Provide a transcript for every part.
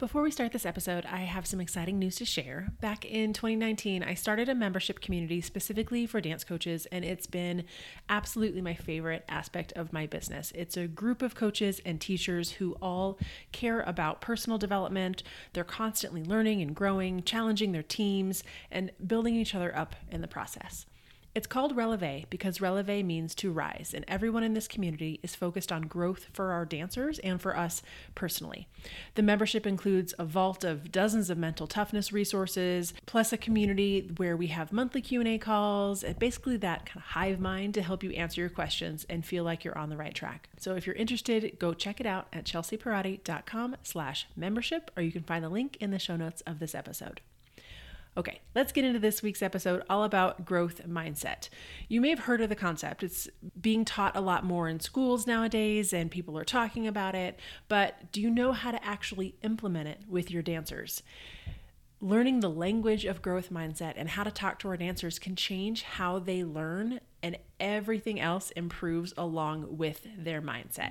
Before we start this episode, I have some exciting news to share. Back in 2019, I started a membership community specifically for dance coaches, and it's been absolutely my favorite aspect of my business. It's a group of coaches and teachers who all care about personal development. They're constantly learning and growing, challenging their teams, and building each other up in the process. It's called Releve because Releve means to rise, and everyone in this community is focused on growth for our dancers and for us personally. The membership includes a vault of dozens of mental toughness resources, plus a community where we have monthly Q&A calls, and basically that kind of hive mind to help you answer your questions and feel like you're on the right track. So if you're interested, go check it out at chelseapierotti.com slash membership, or you can find the link in the show notes of this episode. Okay, let's get into this week's episode all about growth mindset. You may have heard of the concept. It's being taught a lot more in schools nowadays, and people are talking about it, but do you know how to actually implement it with your dancers? Learning the language of growth mindset and how to talk to our dancers can change how they learn, and everything else improves along with their mindset.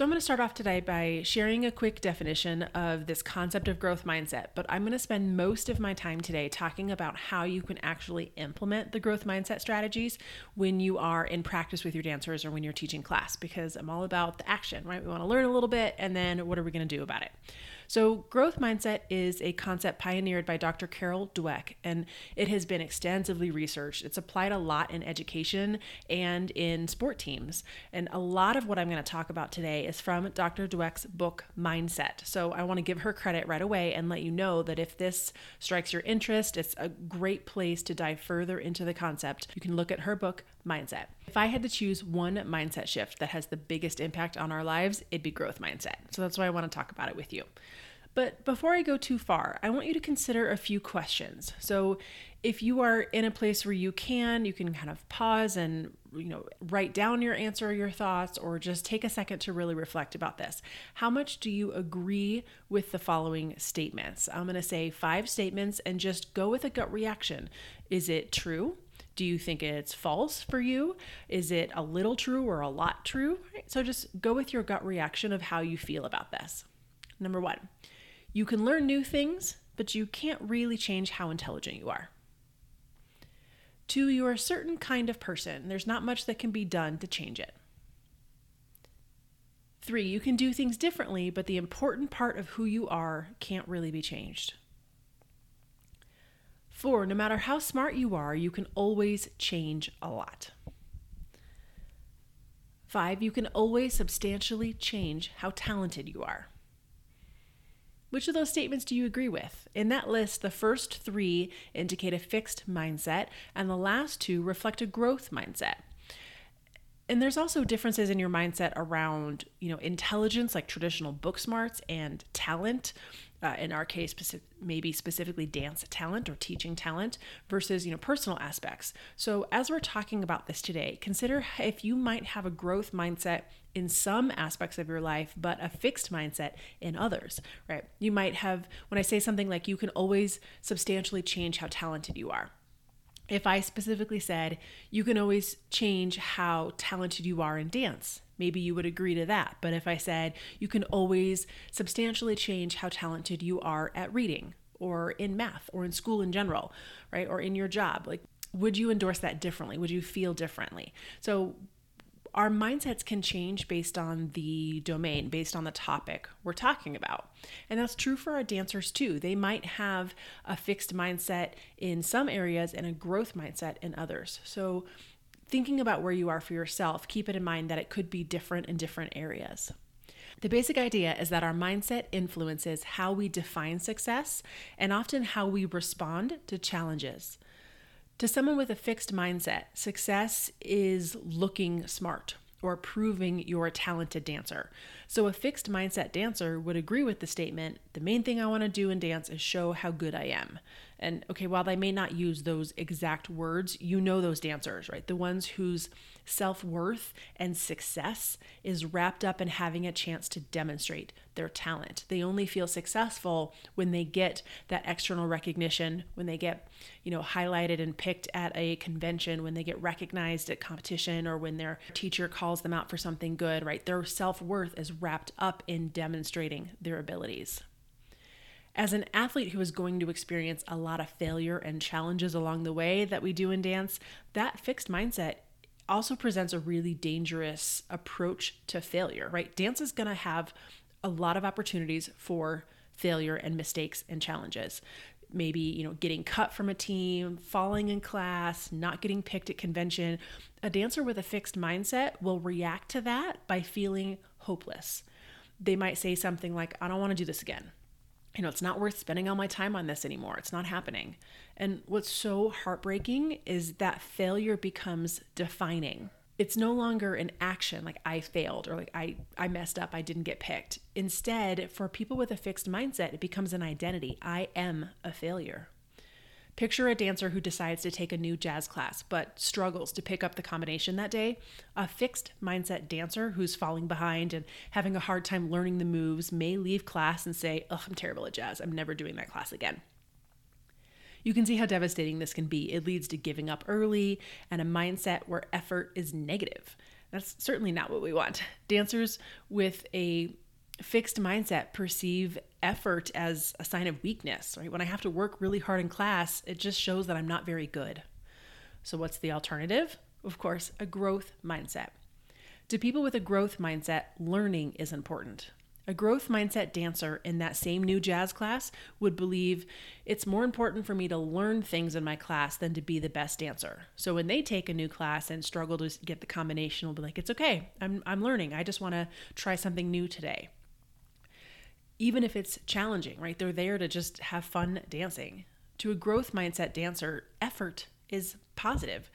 So, I'm going to start off today by sharing a quick definition of this concept of growth mindset, but I'm going to spend most of my time today talking about how you can actually implement the growth mindset strategies when you are in practice with your dancers or when you're teaching class, because I'm all about the action, right? We want to learn a little bit and then what are we going to do about it? So, growth mindset is a concept pioneered by Dr. Carol Dweck, and it has been extensively researched. It's applied a lot in education and in sport teams. And a lot of what I'm going to talk about today is from Dr. Dweck's book, Mindset. So, I want to give her credit right away and let you know that if this strikes your interest, it's a great place to dive further into the concept. You can look at her book, Mindset. If I had to choose one mindset shift that has the biggest impact on our lives, it'd be growth mindset. So that's why I want to talk about it with you. But before I go too far, I want you to consider a few questions. So, if you are in a place where you can, you can kind of pause and, you know, write down your answer or your thoughts or just take a second to really reflect about this. How much do you agree with the following statements? I'm going to say five statements and just go with a gut reaction. Is it true? Do you think it's false for you? Is it a little true or a lot true? So just go with your gut reaction of how you feel about this. Number one, you can learn new things, but you can't really change how intelligent you are. Two, you are a certain kind of person. There's not much that can be done to change it. Three, you can do things differently, but the important part of who you are can't really be changed. Four, no matter how smart you are, you can always change a lot. Five, you can always substantially change how talented you are. Which of those statements do you agree with? In that list, the first three indicate a fixed mindset, and the last two reflect a growth mindset. And there's also differences in your mindset around, you know, intelligence, like traditional book smarts, and talent, uh, in our case, maybe specifically dance talent or teaching talent versus you know personal aspects. So as we're talking about this today, consider if you might have a growth mindset in some aspects of your life, but a fixed mindset in others. Right? You might have when I say something like you can always substantially change how talented you are if I specifically said, you can always change how talented you are in dance, maybe you would agree to that. But if I said, you can always substantially change how talented you are at reading or in math or in school in general, right? Or in your job, like, would you endorse that differently? Would you feel differently? So, our mindsets can change based on the domain, based on the topic we're talking about. And that's true for our dancers too. They might have a fixed mindset in some areas and a growth mindset in others. So, thinking about where you are for yourself, keep it in mind that it could be different in different areas. The basic idea is that our mindset influences how we define success and often how we respond to challenges. To someone with a fixed mindset, success is looking smart or proving you're a talented dancer. So, a fixed mindset dancer would agree with the statement the main thing I want to do in dance is show how good I am. And okay, while they may not use those exact words, you know those dancers, right? The ones whose self worth and success is wrapped up in having a chance to demonstrate their talent. They only feel successful when they get that external recognition, when they get, you know, highlighted and picked at a convention, when they get recognized at competition, or when their teacher calls them out for something good, right? Their self worth is wrapped up in demonstrating their abilities. As an athlete who is going to experience a lot of failure and challenges along the way that we do in dance, that fixed mindset also presents a really dangerous approach to failure, right? Dance is going to have a lot of opportunities for failure and mistakes and challenges. Maybe, you know, getting cut from a team, falling in class, not getting picked at convention. A dancer with a fixed mindset will react to that by feeling hopeless. They might say something like, I don't want to do this again you know, it's not worth spending all my time on this anymore. It's not happening. And what's so heartbreaking is that failure becomes defining. It's no longer an action like I failed or like I, I messed up, I didn't get picked. Instead, for people with a fixed mindset, it becomes an identity. I am a failure. Picture a dancer who decides to take a new jazz class but struggles to pick up the combination that day. A fixed mindset dancer who's falling behind and having a hard time learning the moves may leave class and say, Oh, I'm terrible at jazz. I'm never doing that class again. You can see how devastating this can be. It leads to giving up early and a mindset where effort is negative. That's certainly not what we want. Dancers with a fixed mindset perceive effort as a sign of weakness, right? When I have to work really hard in class, it just shows that I'm not very good. So, what's the alternative? Of course, a growth mindset. To people with a growth mindset, learning is important. A growth mindset dancer in that same new jazz class would believe it's more important for me to learn things in my class than to be the best dancer. So when they take a new class and struggle to get the combination, will be like, it's okay. I'm, I'm learning. I just want to try something new today even if it's challenging, right? They're there to just have fun dancing. To a growth mindset dancer, effort is positive.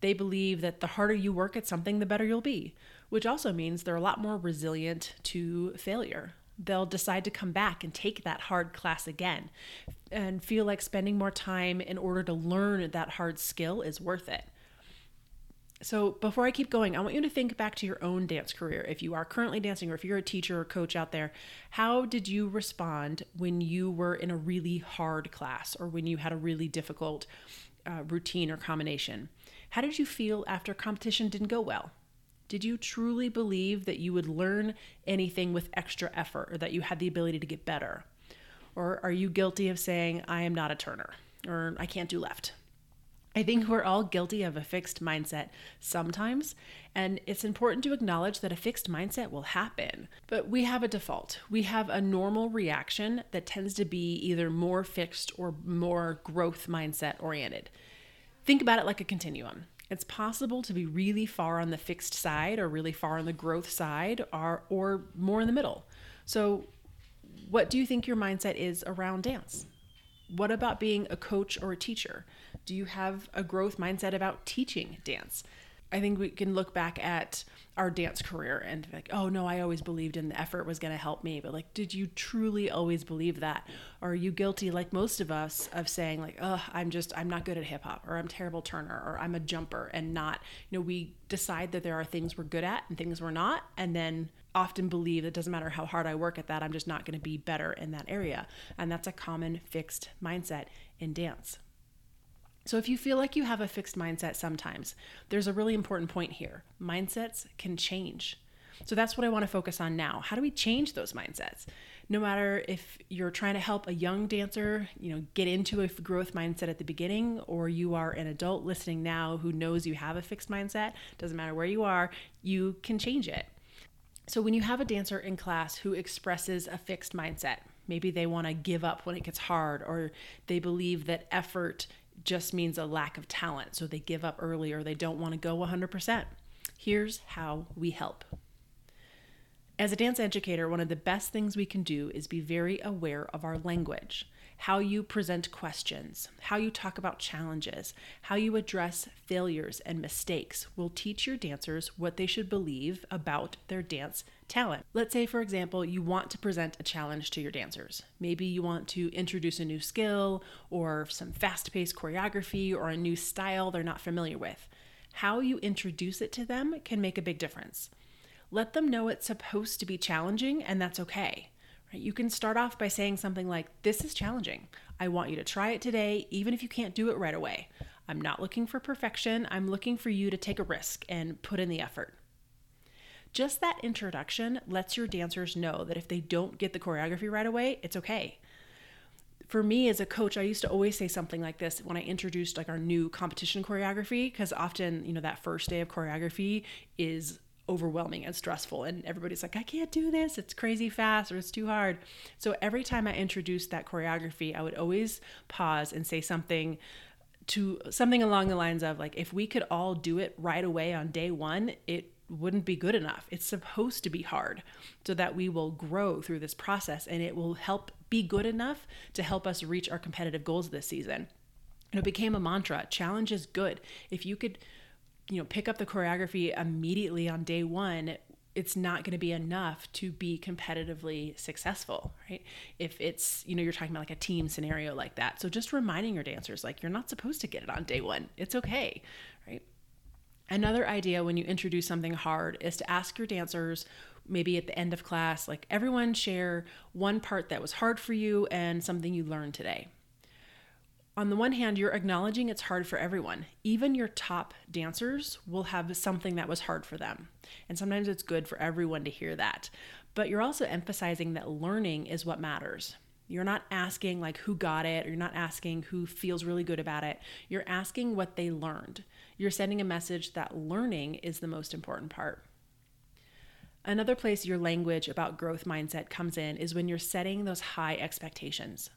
They believe that the harder you work at something, the better you'll be, which also means they're a lot more resilient to failure. They'll decide to come back and take that hard class again and feel like spending more time in order to learn that hard skill is worth it. So, before I keep going, I want you to think back to your own dance career. If you are currently dancing, or if you're a teacher or coach out there, how did you respond when you were in a really hard class or when you had a really difficult uh, routine or combination? How did you feel after competition didn't go well? Did you truly believe that you would learn anything with extra effort or that you had the ability to get better? Or are you guilty of saying, I am not a turner or I can't do left? I think we're all guilty of a fixed mindset sometimes, and it's important to acknowledge that a fixed mindset will happen. But we have a default. We have a normal reaction that tends to be either more fixed or more growth mindset oriented. Think about it like a continuum. It's possible to be really far on the fixed side or really far on the growth side or, or more in the middle. So, what do you think your mindset is around dance? What about being a coach or a teacher? Do you have a growth mindset about teaching dance? I think we can look back at our dance career and like, oh no, I always believed in the effort was going to help me. But like, did you truly always believe that? Or are you guilty, like most of us, of saying like, oh, I'm just, I'm not good at hip hop, or I'm terrible turner, or I'm a jumper, and not, you know, we decide that there are things we're good at and things we're not, and then often believe that doesn't matter how hard I work at that, I'm just not going to be better in that area. And that's a common fixed mindset in dance. So, if you feel like you have a fixed mindset sometimes, there's a really important point here. Mindsets can change. So, that's what I want to focus on now. How do we change those mindsets? No matter if you're trying to help a young dancer, you know, get into a growth mindset at the beginning, or you are an adult listening now who knows you have a fixed mindset, doesn't matter where you are, you can change it. So, when you have a dancer in class who expresses a fixed mindset, maybe they want to give up when it gets hard, or they believe that effort just means a lack of talent. So they give up early or they don't want to go 100%. Here's how we help. As a dance educator, one of the best things we can do is be very aware of our language. how you present questions, how you talk about challenges, how you address failures and mistakes will teach your dancers what they should believe about their dance talent. Let's say, for example, you want to present a challenge to your dancers. Maybe you want to introduce a new skill or some fast paced choreography or a new style they're not familiar with. How you introduce it to them can make a big difference. Let them know it's supposed to be challenging and that's okay. Right? You can start off by saying something like, This is challenging. I want you to try it today, even if you can't do it right away. I'm not looking for perfection. I'm looking for you to take a risk and put in the effort. Just that introduction lets your dancers know that if they don't get the choreography right away, it's okay. For me as a coach, I used to always say something like this when I introduced like our new competition choreography because often, you know, that first day of choreography is overwhelming and stressful and everybody's like I can't do this it's crazy fast or it's too hard so every time I introduced that choreography I would always pause and say something to something along the lines of like if we could all do it right away on day 1 it wouldn't be good enough. It's supposed to be hard so that we will grow through this process and it will help be good enough to help us reach our competitive goals this season. And it became a mantra challenge is good. If you could, you know, pick up the choreography immediately on day one, it's not going to be enough to be competitively successful, right? If it's, you know, you're talking about like a team scenario like that. So just reminding your dancers, like, you're not supposed to get it on day one. It's okay? Another idea when you introduce something hard is to ask your dancers, maybe at the end of class, like everyone share one part that was hard for you and something you learned today. On the one hand, you're acknowledging it's hard for everyone. Even your top dancers will have something that was hard for them. And sometimes it's good for everyone to hear that. But you're also emphasizing that learning is what matters. You're not asking like who got it, or you're not asking who feels really good about it. You're asking what they learned. You're sending a message that learning is the most important part. Another place your language about growth mindset comes in is when you're setting those high expectations.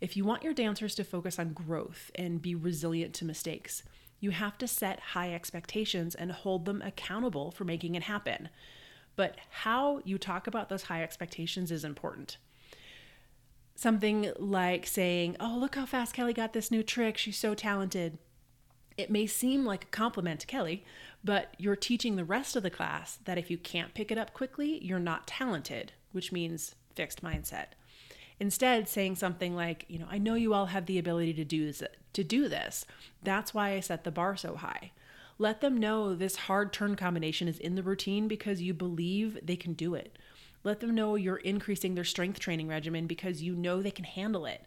If you want your dancers to focus on growth and be resilient to mistakes, you have to set high expectations and hold them accountable for making it happen. But how you talk about those high expectations is important something like saying, Oh, look how fast Kelly got this new trick. She's so talented. It may seem like a compliment to Kelly, but you're teaching the rest of the class that if you can't pick it up quickly, you're not talented, which means fixed mindset. Instead, saying something like, you know, I know you all have the ability to do this, to do this. That's why I set the bar so high. Let them know this hard turn combination is in the routine because you believe they can do it. Let them know you're increasing their strength training regimen because you know they can handle it.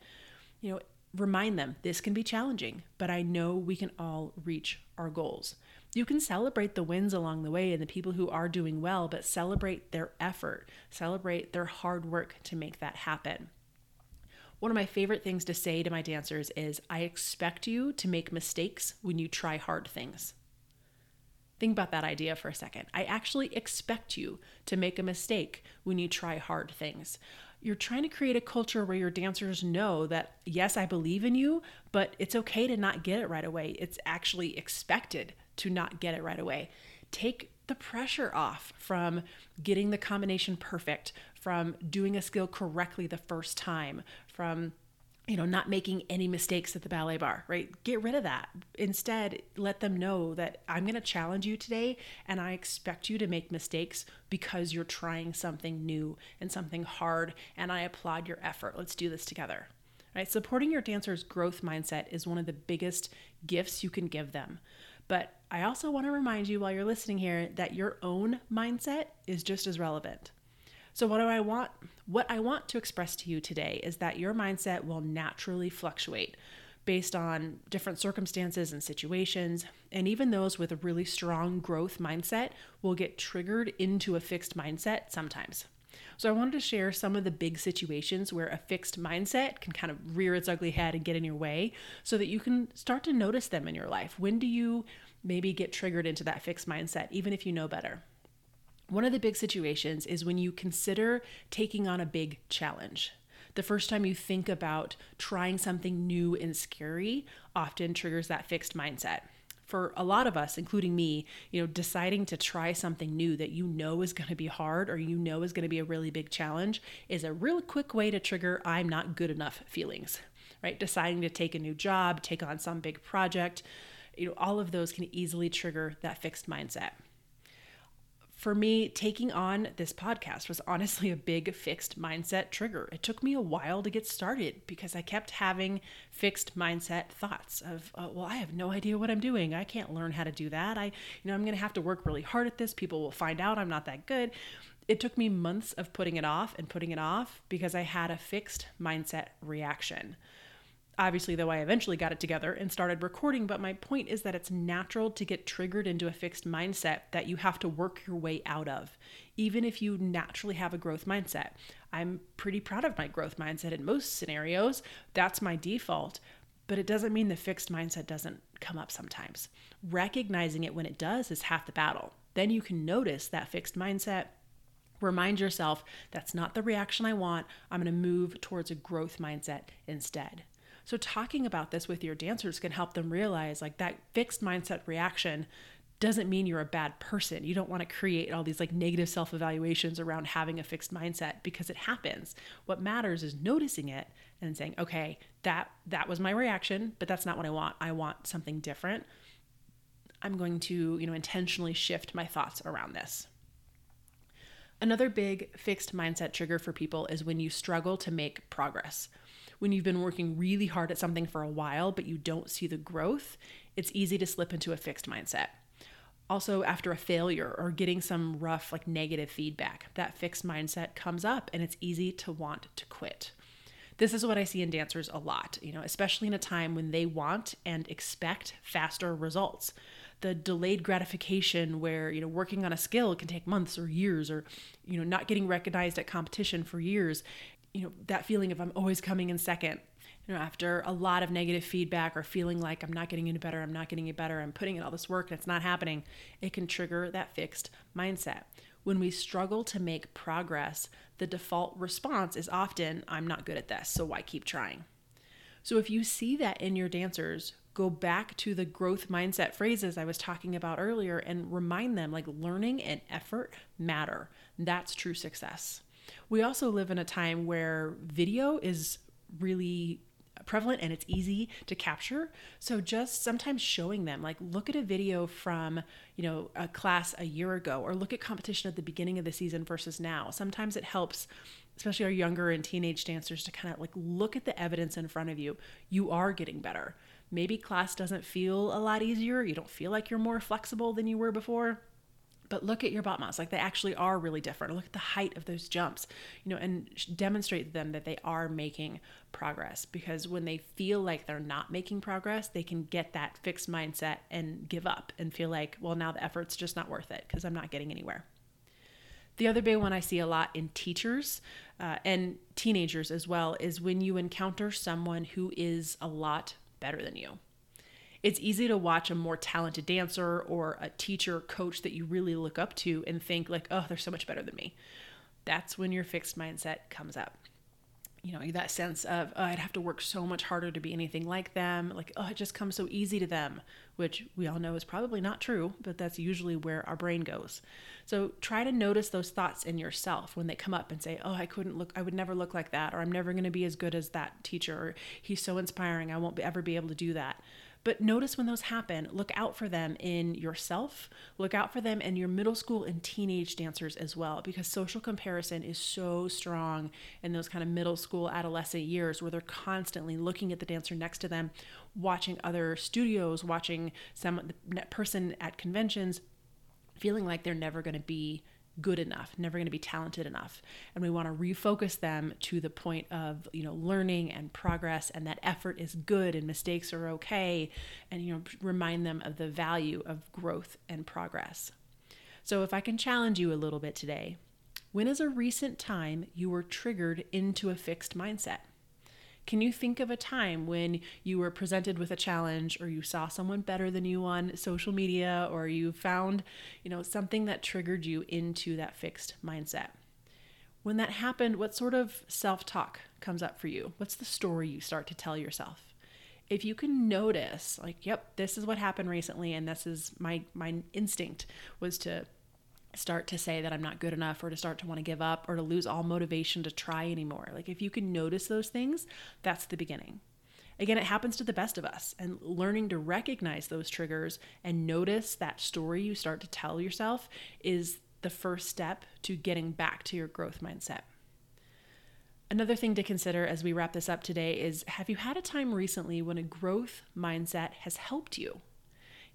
You know, remind them this can be challenging, but I know we can all reach our goals. You can celebrate the wins along the way and the people who are doing well, but celebrate their effort, celebrate their hard work to make that happen. One of my favorite things to say to my dancers is I expect you to make mistakes when you try hard things. Think about that idea for a second. I actually expect you to make a mistake when you try hard things. You're trying to create a culture where your dancers know that, yes, I believe in you, but it's okay to not get it right away. It's actually expected to not get it right away. Take the pressure off from getting the combination perfect, from doing a skill correctly the first time, from you know, not making any mistakes at the ballet barre, right? Get rid of that. Instead, let them know that I'm going to challenge you today and I expect you to make mistakes because you're trying something new and something hard and I applaud your effort. Let's do this together. Right? Supporting your dancer's growth mindset is one of the biggest gifts you can give them. But I also want to remind you while you're listening here that your own mindset is just as relevant. So what do I want? What I want to express to you today is that your mindset will naturally fluctuate based on different circumstances and situations, and even those with a really strong growth mindset will get triggered into a fixed mindset sometimes. So, I wanted to share some of the big situations where a fixed mindset can kind of rear its ugly head and get in your way so that you can start to notice them in your life. When do you maybe get triggered into that fixed mindset, even if you know better? One of the big situations is when you consider taking on a big challenge. The first time you think about trying something new and scary often triggers that fixed mindset. for a lot of us, including me, you know, deciding to try something new that you know is going to be hard or you know is going to be a really big challenge is a real quick way to trigger I'm not good enough feelings, right? Deciding to take a new job, take on some big project, you know, all of those can easily trigger that fixed mindset for me, taking on this podcast was honestly a big fixed mindset trigger. It took me a while to get started because I kept having fixed mindset thoughts of, uh, well, I have no idea what I'm doing. I can't learn how to do that. I, you know, I'm going to have to work really hard at this. People will find out I'm not that good. It took me months of putting it off and putting it off because I had a fixed mindset reaction. Obviously, though, I eventually got it together and started recording, but my point is that it's natural to get triggered into a fixed mindset that you have to work your way out of, even if you naturally have a growth mindset. I'm pretty proud of my growth mindset in most scenarios. That's my default, but it doesn't mean the fixed mindset doesn't come up sometimes. Recognizing it when it does is half the battle. Then you can notice that fixed mindset. Remind yourself that's not the reaction I want. I'm going to move towards a growth mindset instead. So, talking about this with your dancers can help them realize like that fixed mindset reaction doesn't mean you're a bad person. You don't want to create all these like negative self evaluations around having a fixed mindset because it happens. What matters is noticing it and saying, okay, that that was my reaction, but that's not what I want. I want something different. I'm going to, you know, intentionally shift my thoughts around this. Another big fixed mindset trigger for people is when you struggle to make progress when you've been working really hard at something for a while, but you don't see the growth, it's easy to slip into a fixed mindset. Also, after a failure or getting some rough, like negative feedback, that fixed mindset comes up and it's easy to want to quit. This is what I see in dancers a lot, you know, especially in a time when they want and expect faster results. The delayed gratification where, you know, working on a skill can take months or years or, you know, not getting recognized at competition for years you know, that feeling of I'm always coming in second. You know, after a lot of negative feedback or feeling like I'm not getting any better, I'm not getting any better, I'm putting in all this work and it's not happening, it can trigger that fixed mindset. When we struggle to make progress, the default response is often, I'm not good at this, so why keep trying? So if you see that in your dancers, go back to the growth mindset phrases I was talking about earlier and remind them like learning and effort matter. That's true success. We also live in a time where video is really prevalent and it's easy to capture. So just sometimes showing them like look at a video from, you know, a class a year ago or look at competition at the beginning of the season versus now. Sometimes it helps especially our younger and teenage dancers to kind of like look at the evidence in front of you. You are getting better. Maybe class doesn't feel a lot easier. You don't feel like you're more flexible than you were before but look at your battements like they actually are really different look at the height of those jumps you know and demonstrate to them that they are making progress because when they feel like they're not making progress they can get that fixed mindset and give up and feel like well now the effort's just not worth it because i'm not getting anywhere the other big one I see a lot in teachers uh, and teenagers as well is when you encounter someone who is a lot better than you. It's easy to watch a more talented dancer or a teacher, coach that you really look up to and think like, "Oh, they're so much better than me." That's when your fixed mindset comes up. You know, that sense of, oh, I'd have to work so much harder to be anything like them. Like, oh, it just comes so easy to them, which we all know is probably not true, but that's usually where our brain goes. So try to notice those thoughts in yourself when they come up and say, oh, I couldn't look, I would never look like that, or I'm never going to be as good as that teacher, or he's so inspiring, I won't ever be able to do that. But notice when those happen, look out for them in yourself, look out for them in your middle school and teenage dancers as well, because social comparison is so strong in those kind of middle school, adolescent years where they're constantly looking at the dancer next to them, watching other studios, watching some person at conventions, feeling like they're never going to be good enough, never going to be talented enough. And we want to refocus them to the point of, you know, learning and progress and that effort is good and mistakes are okay and you know, remind them of the value of growth and progress. So if I can challenge you a little bit today, when is a recent time you were triggered into a fixed mindset? Can you think of a time when you were presented with a challenge or you saw someone better than you on social media or you found, you know, something that triggered you into that fixed mindset? When that happened, what sort of self-talk comes up for you? What's the story you start to tell yourself? if you can notice like yep this is what happened recently and this is my my instinct was to start to say that I'm not good enough or to start to want to give up or to lose all motivation to try anymore. Like if you can notice those things, that's the beginning. Again, it happens to the best of us, and learning to recognize those triggers and notice that story you start to tell yourself is the first step to getting back to your growth mindset. Another thing to consider as we wrap this up today is have you had a time recently when a growth mindset has helped you?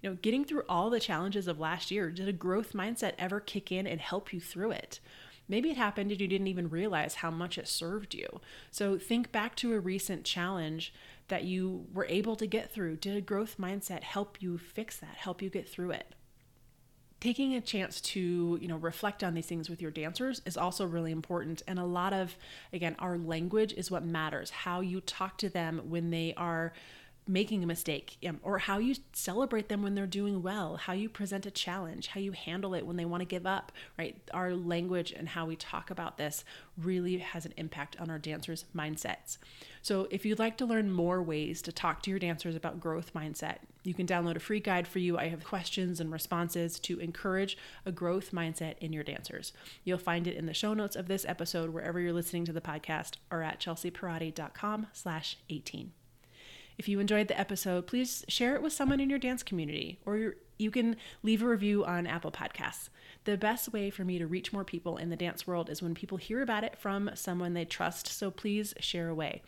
You know, getting through all the challenges of last year, did a growth mindset ever kick in and help you through it? Maybe it happened and you didn't even realize how much it served you. So think back to a recent challenge that you were able to get through. Did a growth mindset help you fix that, help you get through it? taking a chance to you know reflect on these things with your dancers is also really important and a lot of again our language is what matters how you talk to them when they are making a mistake um, or how you celebrate them when they're doing well, how you present a challenge, how you handle it when they want to give up, right? Our language and how we talk about this really has an impact on our dancers' mindsets. So, if you'd like to learn more ways to talk to your dancers about growth mindset, you can download a free guide for you. I have questions and responses to encourage a growth mindset in your dancers. You'll find it in the show notes of this episode wherever you're listening to the podcast or at chelseapierotti.com slash 18. If you enjoyed the episode, please share it with someone in your dance community or you can leave a review on Apple Podcasts. The best way for me to reach more people in the dance world is when people hear about it from someone they trust, so please share away.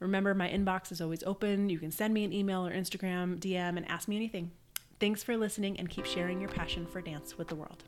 Remember, my inbox is always open. You can send me an email or Instagram DM and ask me anything. Thanks for listening and keep sharing your passion for dance with the world.